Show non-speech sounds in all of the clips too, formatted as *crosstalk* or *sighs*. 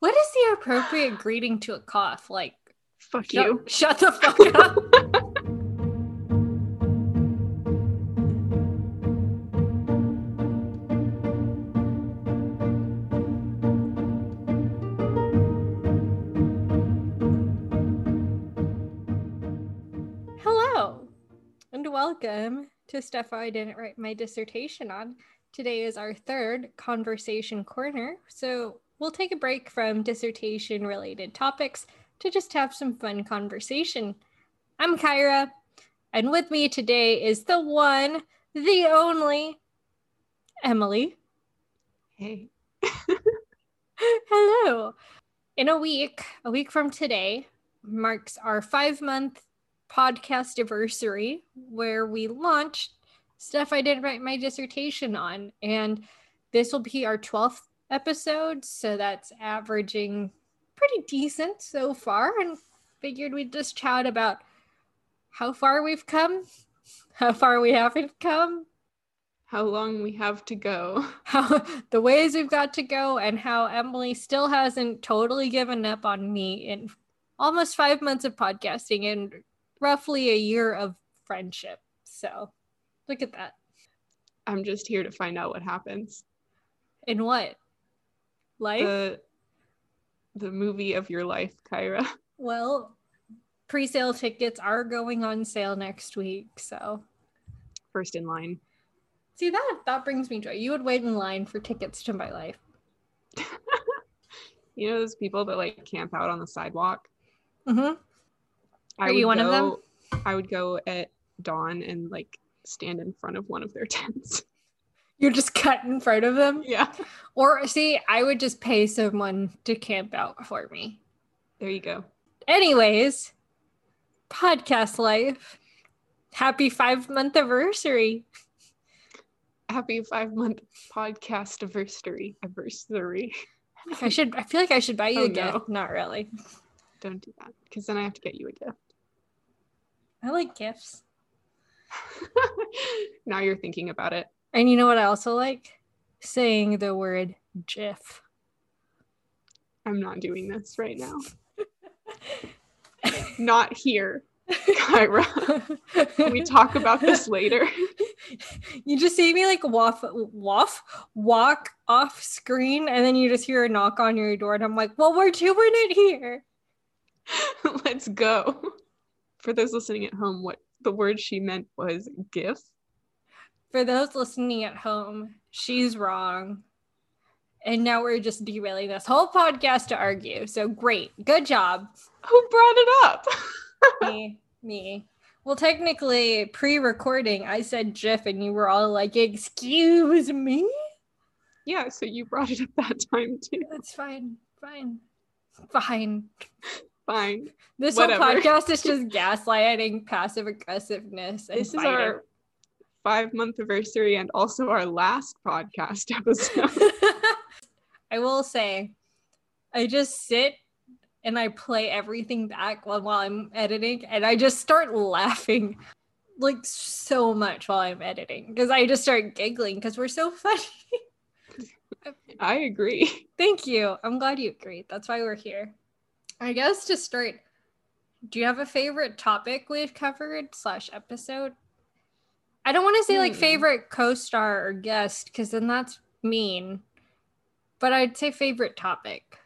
What is the appropriate *sighs* greeting to a cough? Like, Fuck shut, you. shut the fuck up. Hello, and welcome to Stuff I Didn't Write My Dissertation on. Today is our third conversation corner, so we'll take a break from dissertation related topics to just have some fun conversation. I'm Kyra, and with me today is the one, the only Emily. Hey. *laughs* Hello. In a week, a week from today, marks our five month podcast anniversary where we launched stuff I didn't write my dissertation on. And this will be our 12th episode. So that's averaging pretty decent so far. And figured we'd just chat about how far we've come, how far we haven't come, How long we have to go. *laughs* how the ways we've got to go and how Emily still hasn't totally given up on me in almost five months of podcasting and roughly a year of friendship. So look at that. I'm just here to find out what happens. In what? Life? The the movie of your life, Kyra. *laughs* well, pre-sale tickets are going on sale next week. So First in line. see that that brings me joy. You would wait in line for tickets to my life. *laughs* You know those people that like camp out on the sidewalk? Mm-hmm. I Are you one of them? I would go at dawn and like stand in front of one of their *laughs* tents. You're just *laughs* cut in front of them. yeah. Or see, I would just pay someone to camp out for me. There you go. Anyways, podcast life. Happy five month anniversary. Happy five month podcast anniversary. Anniversary. I should I feel like I should buy you Oh, a gift. no. Not really. Don't do that. Because then I have to get you a gift. I like gifts. *laughs* now you're thinking about it. And you know what I also like? Saying the word GIF. I'm not doing this right now. *laughs* not here, Kyra. We talk about this later? *laughs* you just see me like waff waff walk off screen and then you just hear a knock on your door and I'm like, well, we're doing it here. *laughs* Let's go. For those listening at home, what the word she meant was GIF. For those listening at home, she's wrong. And now we're just derailing this whole podcast to argue. So great. Good job. Who brought it up? *laughs* me. Me. Well, technically, pre recording, I said GIF and you were all like, Excuse me? yeah, so you brought it up that time too. That's fine. Fine. Fine. Fine. This Whatever. whole podcast is *laughs* just gaslighting, passive aggressiveness. This is our five month anniversary and also our last podcast *laughs* episode. *laughs* I will say, I just sit and I play everything back while, while I'm editing, and I just start laughing like so much while I'm editing because I just start giggling because we're so *laughs* funny. I agree. Thank you. I'm glad you agree. That's why we're here. I guess to start, do you have a favorite topic we've covered slash episode? I don't want to say like Hmm. favorite co-star or guest because then that's mean. But I'd say favorite topic.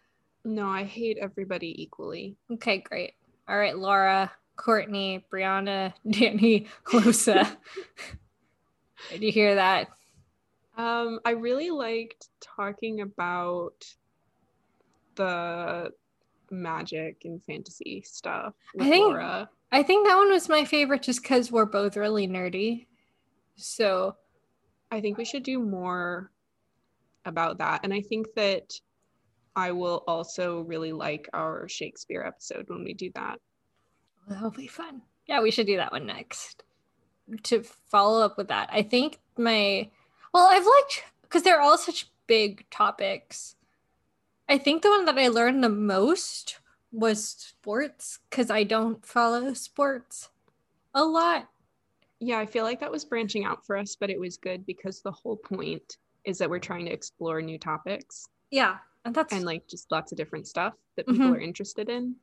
No, I hate everybody equally. Okay, great. All right, Laura, Courtney, Brianna, *laughs* Danny, Lusa. *laughs* Did you hear that? Um, I really liked talking about the magic and fantasy stuff with I think- Laura. I think that one was my favorite just because we're both really nerdy. So I think we should do more about that. And I think that I will also really like our Shakespeare episode when we do that. That'll be fun. Yeah, we should do that one next. To follow up with that, I think my well, I've liked because they're all such big topics. I think the one that I learned the most was sports because I don't follow sports a lot. Yeah, I feel like that was branching out for us, but it was good because the whole point is that we're trying to explore new topics. Yeah, And that's and like just lots of different stuff that people Mhm. are interested in.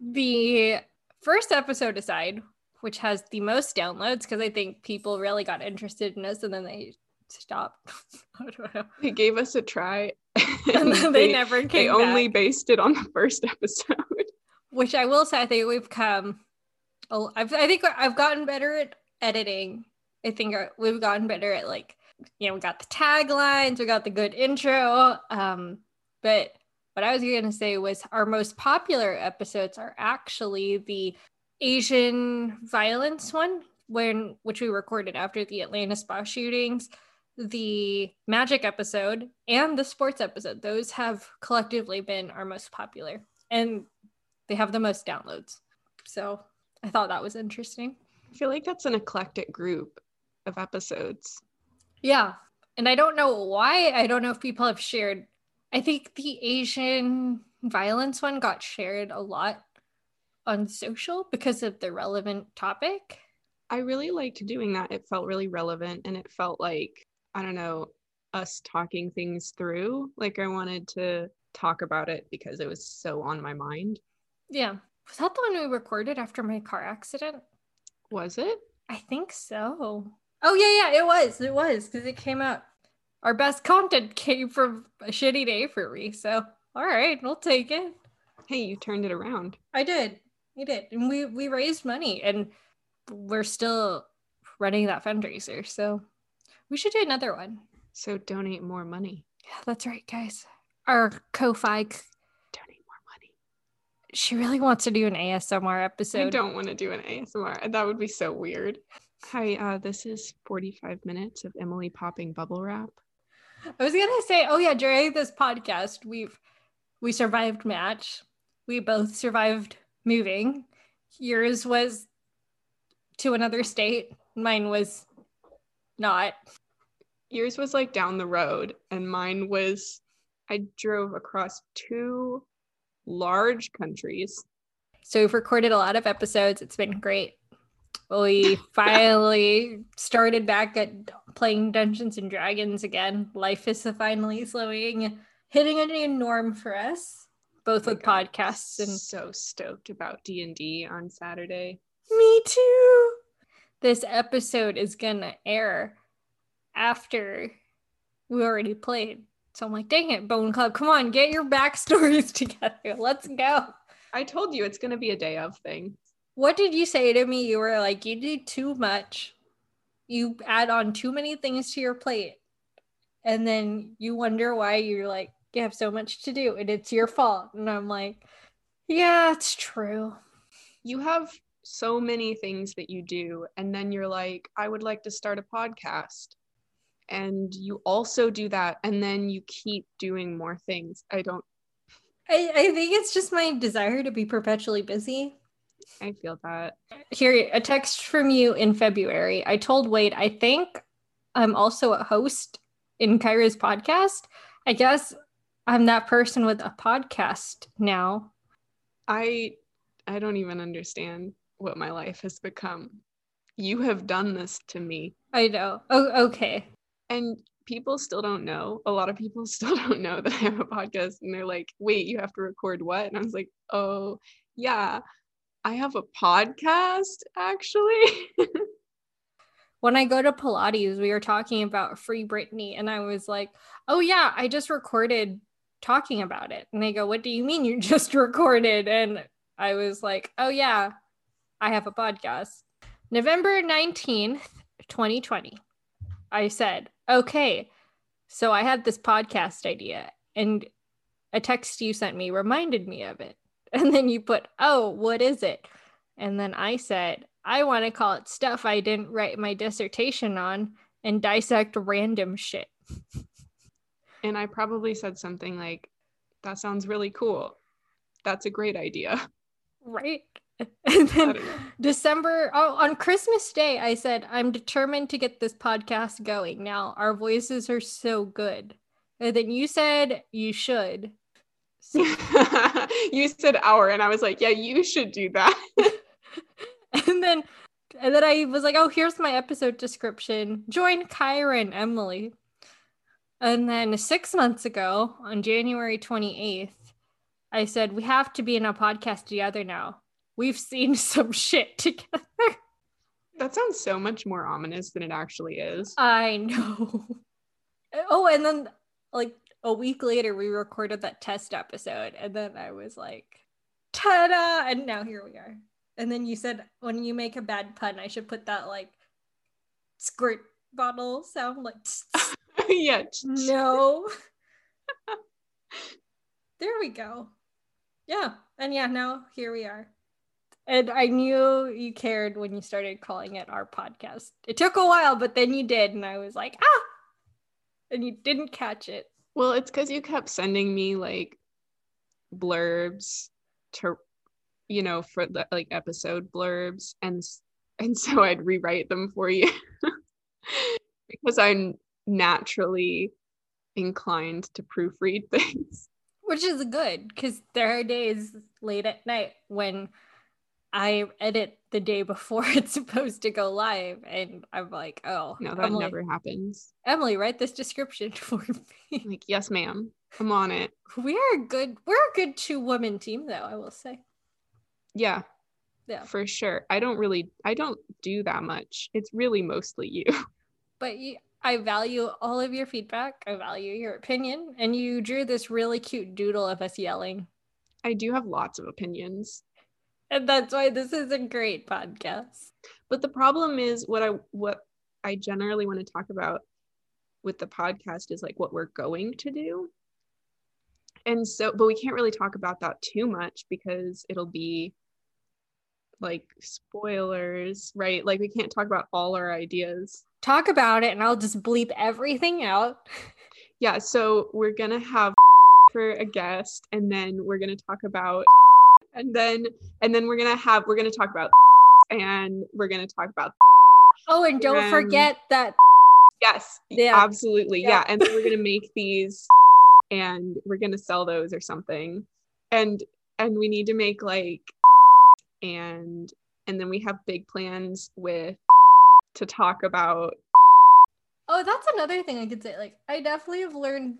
the first episode aside, which has the most downloads because I think people really got interested in us and then they stopped. *laughs* I don't know. They gave us a try *laughs* And then they, never came they only based it on the first episode. Which I will say, I think we've come. Oh, I've, I think I've gotten better at editing. I think we've gotten better at like, you know, we got the taglines, we got the good intro. Um, but what I was going to say was our most popular episodes are actually the Asian violence one, when which we recorded after the Atlanta spa shootings, the magic episode, and the sports episode. Those have collectively been our most popular, and they have the most downloads. So I thought that was interesting. I feel like that's an eclectic group of episodes. Yeah. And I don't know why. I don't know if people have shared. I think the Asian violence one got shared a lot on social because of the relevant topic. I really liked doing that. It felt really relevant and it felt like, I don't know, us talking things through. Like I wanted to talk about it because it was so on my mind. Yeah. Was that the one we recorded after my car accident? Was it? I think so. Oh, yeah, yeah, it was. It was because it came out. Our best content came from a shitty day for me. So, all right, we'll take it. Hey, you turned it around. I did. I did. And we we raised money and we're still running that fundraiser. So we should do another one. So donate more money. Yeah, that's right, guys. Our Ko-Fi, Donate more money. She really wants to do an ASMR episode. I don't want to do an ASMR. That would be so weird. Hi, uh, this is 45 minutes of Emily popping bubble wrap. I was gonna say, oh yeah, during this podcast, we've we survived match. We both survived moving. Yours was to another state. Mine was not. Yours was like down the road, and mine was I drove across two large countries. So we've recorded a lot of episodes. It's been great. We *laughs* finally started back at playing Dungeons and Dragons again. Life is finally slowing, hitting a new norm for us, both Oh with God, podcasts and so stoked about D&D on Saturday. me too. This episode is gonna air after we already played. So I'm like, dang it, Bone Club, come on, get your backstories *laughs* together. Let's go. I told you it's going to be a day of thing. What did you say to me? You were like, you do too much. You add on too many things to your plate. And then you wonder why you're like, you have so much to do and it's your fault. And I'm like, yeah, it's true. You have so many things that you do, and then you're like, I would like to start a podcast. And you also do that, and then you keep doing more things. I don't, I, I think it's just my desire to be perpetually busy. I feel that. Here, a text from you in February. I told Wade, I think I'm also a host in Kyra's podcast. I guess I'm that person with a podcast now. I I don't even understand what my life has become. You have done this to me. I know. Oh, okay. And people still don't know. A lot of people *laughs* still don't know that I have a podcast and they're like, "Wait, you have to record what?" And I was like, "Oh, yeah. I have a podcast actually." *laughs* When I go to Pilates, we were talking about Free Britney, and I was like, "Oh yeah, I just recorded talking about it." And they go, "What do you mean you *laughs* just recorded?" And I was like, "Oh yeah, I have a podcast." November nineteenth, twenty twenty. I said, "Okay, so I had this podcast idea, and a text you sent me reminded me of it." *laughs* And then you put, "Oh, what is it?" And then I said, I want to call it stuff I didn't write my dissertation on and dissect random shit. *laughs* and I probably said something like, "That sounds really cool. That's a great idea." Right? *laughs* And then. December, oh, on Christmas Day, I said, I'm determined to get this podcast going. Now, our voices are so good. And then you said you should. *laughs* So- you said our, and I was like, "Yeah, you should do that." *laughs* and then and then I was like, oh, here's my episode description. Join Kyra and Emily. And then six months ago, on January 28th, I said, We have to be in a podcast together now. We've seen *laughs* some shit together. That sounds so much more ominous than it actually is. I know. *laughs* Oh, and then like a week later, we recorded that test episode. And then I was like, ta da! And now here we are. And then you said, when you make a bad pun, I should put that like squirt bottle sound like, *laughs* yeah. no. there we go. Yeah. And yeah, now here we are. And I knew you cared when you started calling it our podcast. It took a while, but then you did. And I was like, ah, and you didn't catch it. Well, it's because you kept sending me like blurbs to, you know, for the like episode blurbs, and and so *laughs* I'd rewrite them for you *laughs* because I'm naturally inclined to proofread *laughs* things. Which is good because there are days late at night when I edit the day before *laughs* it's supposed to go live, and I'm like, oh, no, that Emily, never happens. Emily, write this description *laughs* for me. Like, yes, ma'am, I'm on it. We are a good, we're a good two woman team, though. I will say. Yeah, Yeah, for sure. I don't really, I don't do that much. It's really mostly you. *laughs* but you, I value all of your feedback. I value your opinion, and you drew this really cute doodle of us yelling, I do have lots of opinions. And that's why this is a great podcast. But the problem is what I what I generally want to talk about with the podcast is like what we're going to do. And so but we can't really talk about that too much because it'll be like spoilers, right? Like we can't talk about all our ideas. Talk about it, and I'll just bleep everything out. Yeah, so we're going to have *laughs* for a guest and then we're going to talk about and then and then we're to have we're to talk about and we're to talk about Oh, and don't Um, forget that. Yes, Yeah. absolutely. Yeah. Yeah. And then we're gonna make these and we're gonna sell those or something. And and we need to make like and and then we have big plans with to talk about Oh, that's another thing I could say. Like, I definitely have learned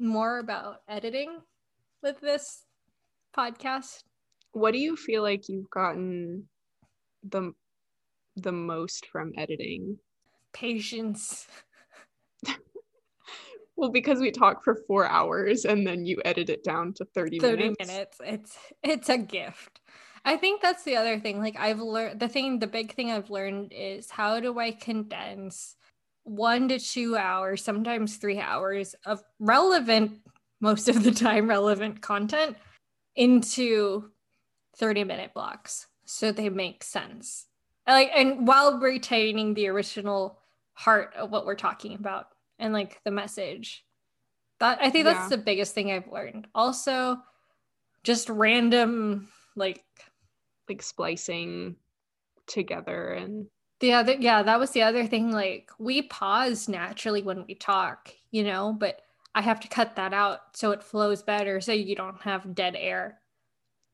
more about editing with this podcast. What do you feel like you've gotten the the most from editing? Patience. *laughs* Well, because we talk for four hours and then you edit it down to 30, 30 minutes. minutes. It's it's a gift. I think that's the other thing. Like I've learned the thing, the big thing I've learned is how do I condense one to two hours, sometimes three hours of relevant, most of the time relevant content into 30 minute blocks so they make sense. Like and while retaining the original heart of what we're talking about and like the message. That I think that's Yeah. the biggest thing I've learned. Also, just random like Like splicing together and the other yeah, that was the other thing. Like we pause naturally when we talk, you know, but I have to cut that out so it flows better so you don't have dead air.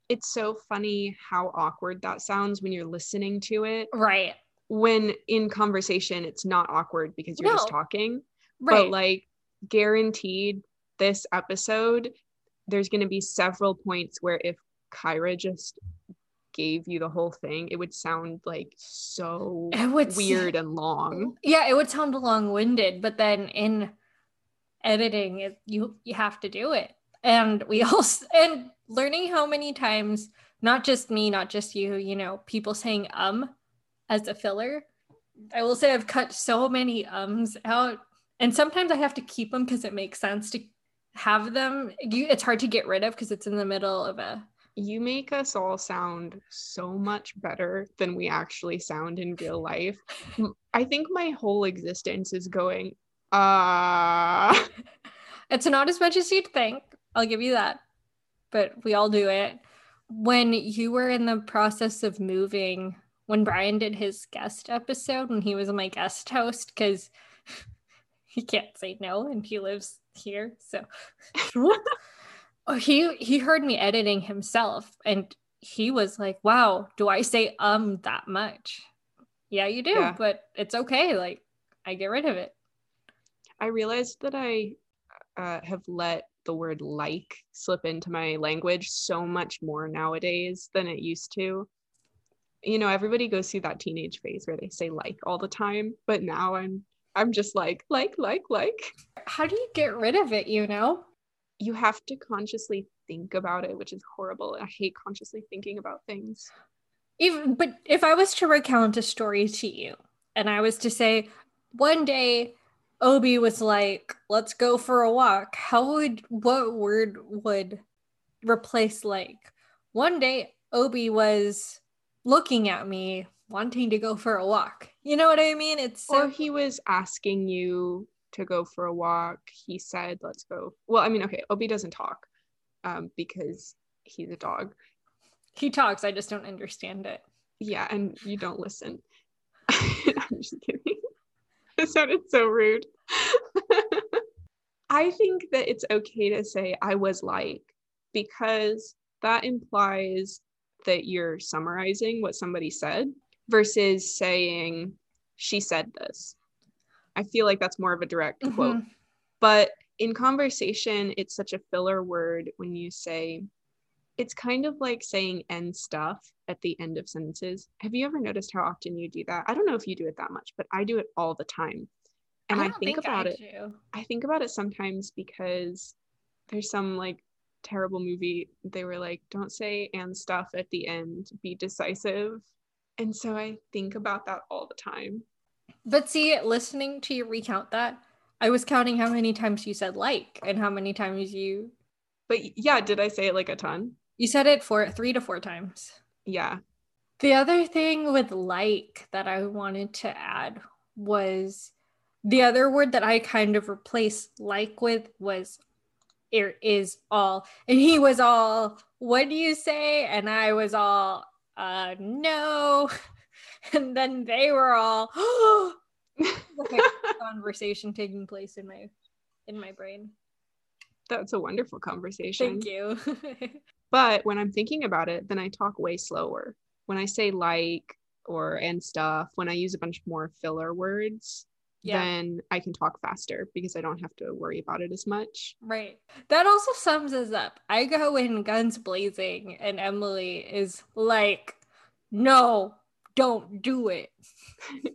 It's so funny how awkward that sounds when you're listening to it. Right. When in conversation, it's not awkward because you're just talking. Right. But like, guaranteed, this episode, there's going to be several points where if Kyra just gave you the whole thing, it would sound like so It would weird and long. yeah, it would sound long-winded, but then in editing it you you have to do it. And we *laughs* also and learning how many times not just me, not just you, you know, people saying um as a filler. I will say I've cut so many ums out and sometimes I have to keep them because it makes sense to have them. You it's hard to get rid of because it's in the middle of a You make us all sound so much better than we actually sound in real life. I think my whole existence is going, uh *laughs* It's not as much as you'd think. I'll give you that. But we all do it. When you were in the process of moving, when Brian did his guest episode, when he was my guest host, because *laughs* he can't say no and he lives here. So oh, *laughs* he he heard me editing himself and he was like, Wow, do I say um that much? Yeah, you do, Yeah. but it's okay. Like I get rid of it. I realized that I uh, have let the word like slip into my language so much more nowadays than it used to. You know, everybody goes through that teenage phase where they say like all the time, but now I'm I'm just like like like like. How do you get rid of it, you know? You have to consciously think about it, which is horrible. I hate consciously thinking about things. Even but if I was to recount a story to you and I was to say one day Obi was like, "Let's go for a walk." How would what word would replace like? One day Obi was looking at me wanting to go for a walk. You know what I mean? It's so- or he was asking you to go for a walk. He said, "Let's go." Well, I mean, okay, Obi doesn't talk um, because he's a dog. He talks. I just don't understand it. Yeah, and you don't listen. *laughs* I'm just kidding. *laughs* That sounded so rude. *laughs* I think that it's okay to say I was like because that implies that you're summarizing what somebody said versus saying she said this. I feel like that's more of a direct mm-hmm. quote. But in conversation, it's such a filler word when you say it's kind of like saying end stuff at the end of sentences. Have you ever noticed how often you do that? I don't know if you do it that much, but I do it all the time. And I, I think, think, about I it. Do. I think about it sometimes because there's some like terrible movie. They were like, don't say and stuff at the end, be decisive. And so I think about that all the time. But see, listening to you recount that, I was counting how many times you said like and how many times you. But yeah, did I say it like a ton? You said it for three to four times. Yeah. The other thing with like that I wanted to add was the other word that I kind of replaced like with was it is all. And he was all, what do you say? And I was all, uh, no. *laughs* And then they were all, *gasps* oh, *laughs* conversation taking place in my in my brain. That's a wonderful conversation. Thank you. *laughs* but when I'm thinking about it, then I talk way slower. When I say like or and stuff, when I use a bunch more filler words, yeah. then I can talk faster because I don't have to worry about it as much. Right. That also sums us up. I go in guns blazing, and Emily is like, no, don't do it. *laughs*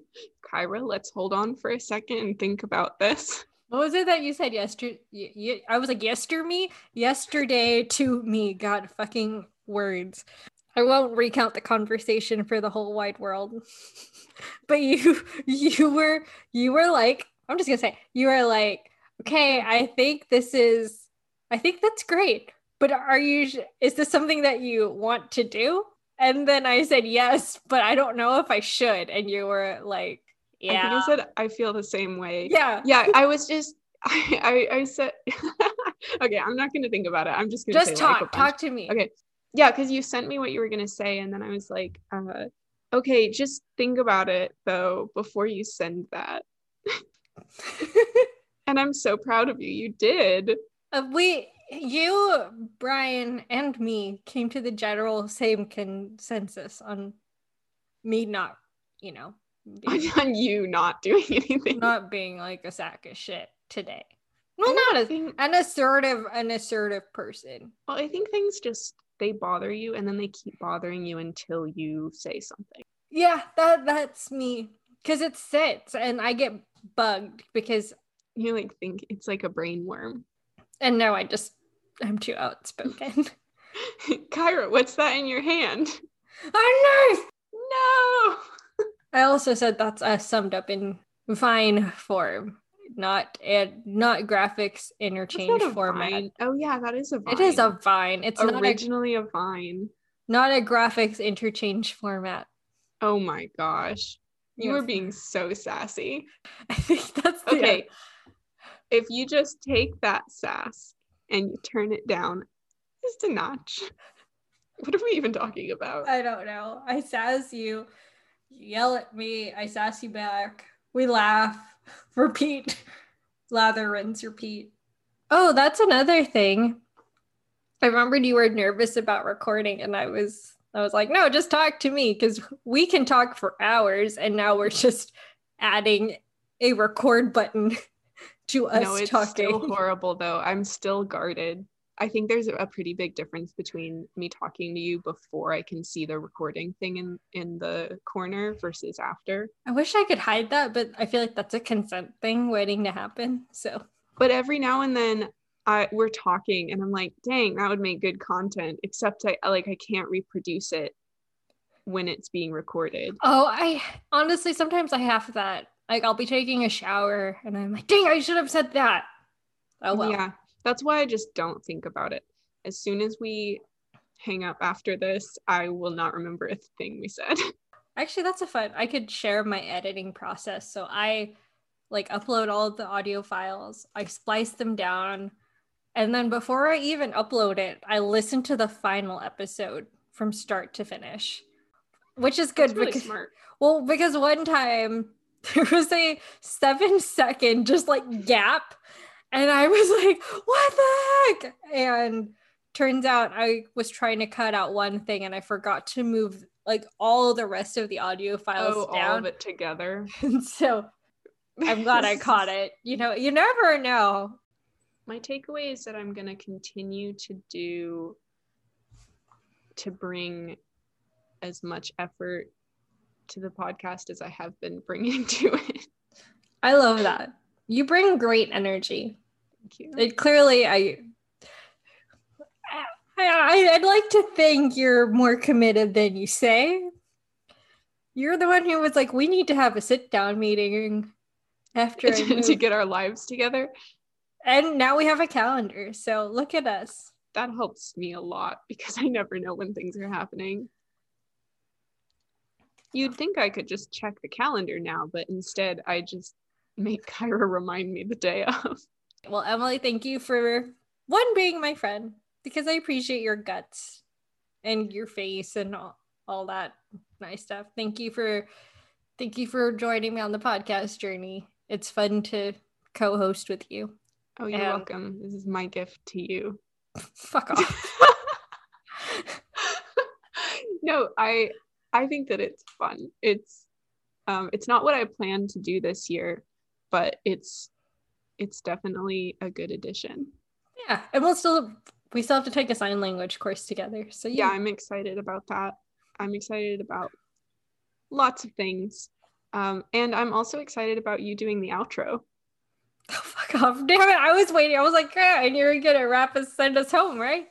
Kyra, let's hold on for a second and think about this. What was it that you said yesterday? I was like, yester me? Yesterday to me. God, fucking words. I won't recount the conversation for the whole wide world. *laughs* but you you were you were like, I'm just gonna say, you were like, okay, I think this is I think that's great. But are you is this something that you want to do? And then I said yes, but I don't know if I should. And you were like, yeah. I think I said I feel the same way. Yeah. Yeah. *laughs* I was just I *laughs* I, I said *laughs* okay, I'm not gonna think about it. I'm just gonna just talk. Like talk to me. Okay yeah, because you sent me what you were gonna say, and then I was like, uh, okay, just think about it though before you send that. and I'm so proud of you. You did. Uh, we, you, Brian, and me came to the general same consensus on me not, you know, *laughs* being, on you not doing anything, not being like a sack of shit today. Well, not a, think, an assertive, an assertive person. Well, I think things just they bother you and then they keep bothering you until you say something. Yeah, that that's me cuz it sits and I get bugged because you like think it's like a brain worm. And no, I just I'm too outspoken. *laughs* Kyra, what's that in your hand? A knife. No. I also said that's uh, summed up in fine form not and not graphics interchange format. Vine. Oh yeah, that is a vine. It is a vine. It's originally a, a vine. Not a graphics interchange format. Oh my gosh. You yes. are being so sassy. *laughs* I think that's the okay. If you just take that sass and you turn it down just a notch. *laughs* What are we even talking about? I don't know. I sass you yell at me, I sass you back. We laugh *laughs* repeat, *laughs* lather, rinse, repeat. Oh, that's another thing. I remembered you were nervous about recording, and I was I was like, no, just talk to me because we can talk for hours, and now we're *laughs* just adding a record button to us no, it's talking. still horrible though. I'm still guarded. I think there's a pretty big difference between me talking to you before I can see the recording thing in in the corner versus after. I wish I could hide that, but I feel like that's a consent thing waiting to happen. So, But every now and then I we're talking and I'm like, "Dang, that would make good content." Except I like I can't reproduce it when it's being recorded. oh, I honestly sometimes I have that. Like I'll be taking a shower and I'm like, dang, I should have said that. Oh well. Yeah, that's why I just don't think about it. As soon as we hang up after this, I will not remember a thing we said. *laughs* Actually, that's a fun. I could share my editing process. So I like upload all of the audio files, I splice them down, and then before I even upload it, I listen to the final episode from start to finish, which is good really because smart. well, because one time *laughs* there was a seven second just like gap, and I was *laughs* like, "What the heck?" And turns out I was trying to cut out one thing, and I forgot to move like all the rest of the audio files Oh, all of it together. *laughs* And so I'm glad I caught it. You know, you never know. My takeaway is that I'm going to continue to do to bring as much effort to the podcast as I have been bringing *laughs* to it. I love that. You bring great energy. Thank you. It clearly I I, I'd like to think you're more committed than you say. You're the one who was like, we need to have a sit down meeting after *laughs* to, to get our lives together. and now we have a calendar. So look at us. That helps me a lot because I never know when things are happening. You'd think I could just check the calendar now, but instead I just make Kyra remind me the day of. Well, Emily, thank you for one being my friend because I appreciate your guts and your face and all, all that nice stuff. Thank you for thank you for joining me on the podcast journey. It's fun to co-host with you. Oh, you're And- welcome. This is my gift to you. Fuck off. *laughs* no, I I think that it's fun. It's um it's not what I planned to do this year, but it's it's definitely a good addition. yeah, and we'll still we still have to take a sign language course together. So Yeah, yeah, I'm excited about that. I'm excited about lots of things. Um, and I'm also excited about you doing the outro. *laughs* oh, fuck off. Damn it. I was waiting. I was like, yeah, and you're gonna wrap us send us home, right?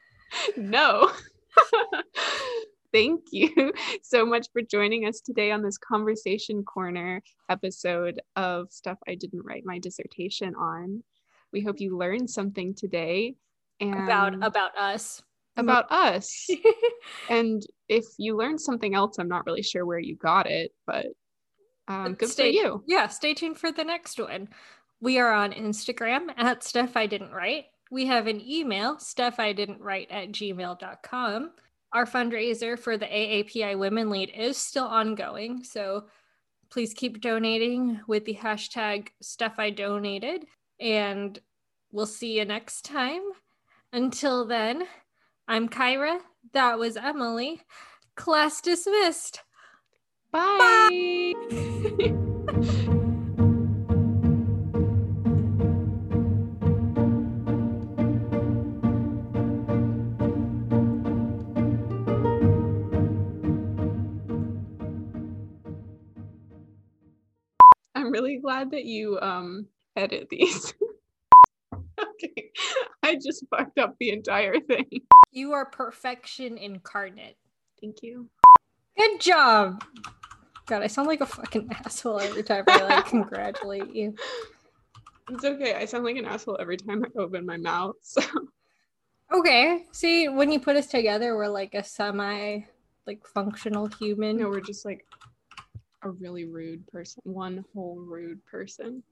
*laughs* no. *laughs* Thank *laughs* you so much for joining us today on this Conversation Corner episode of Stuff I Didn't Write My Dissertation on. We hope you learned something today and About about us. about *laughs* us. and if you learned something else, I'm not really sure where you got it, but um, good stay- for you. Yeah, stay tuned for the next one. We are on Instagram at stuff I didn't write. We have an email, stuff I didn't write at gmail.com. Our fundraiser for the AAPI Women Lead is still ongoing. So please keep donating with the hashtag stuff I donated. And we'll see you next time. Until then, I'm Kyra. That was Emily. Class dismissed. Bye. I'm *laughs* really glad that you um edit these. *laughs* okay. I just fucked up the entire thing. You are perfection incarnate. Thank you. Good job. God, I sound like a fucking *laughs* asshole every time I like *laughs* congratulate you. It's okay. I sound like an asshole every time I open my mouth. So Okay. See, when you put us together, we're like a semi like functional human. no, we're just like a really rude person. One whole rude person.